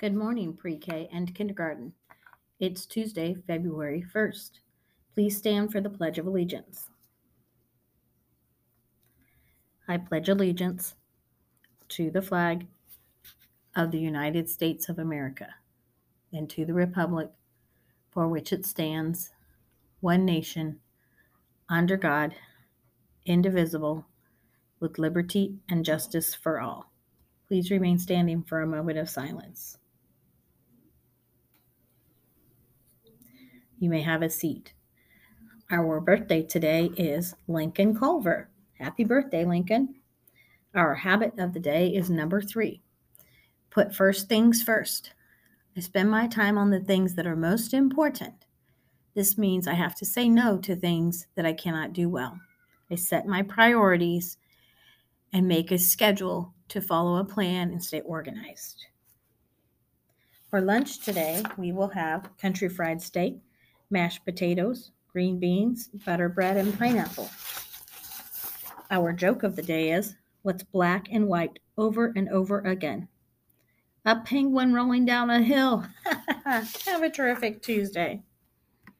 Good morning, pre K and kindergarten. It's Tuesday, February 1st. Please stand for the Pledge of Allegiance. I pledge allegiance to the flag of the United States of America and to the Republic for which it stands, one nation, under God, indivisible, with liberty and justice for all. Please remain standing for a moment of silence. You may have a seat. Our birthday today is Lincoln Culver. Happy birthday, Lincoln. Our habit of the day is number three put first things first. I spend my time on the things that are most important. This means I have to say no to things that I cannot do well. I set my priorities and make a schedule to follow a plan and stay organized. For lunch today, we will have country fried steak, mashed potatoes, green beans, butter bread, and pineapple. Our joke of the day is what's black and white over and over again? A penguin rolling down a hill. have a terrific Tuesday.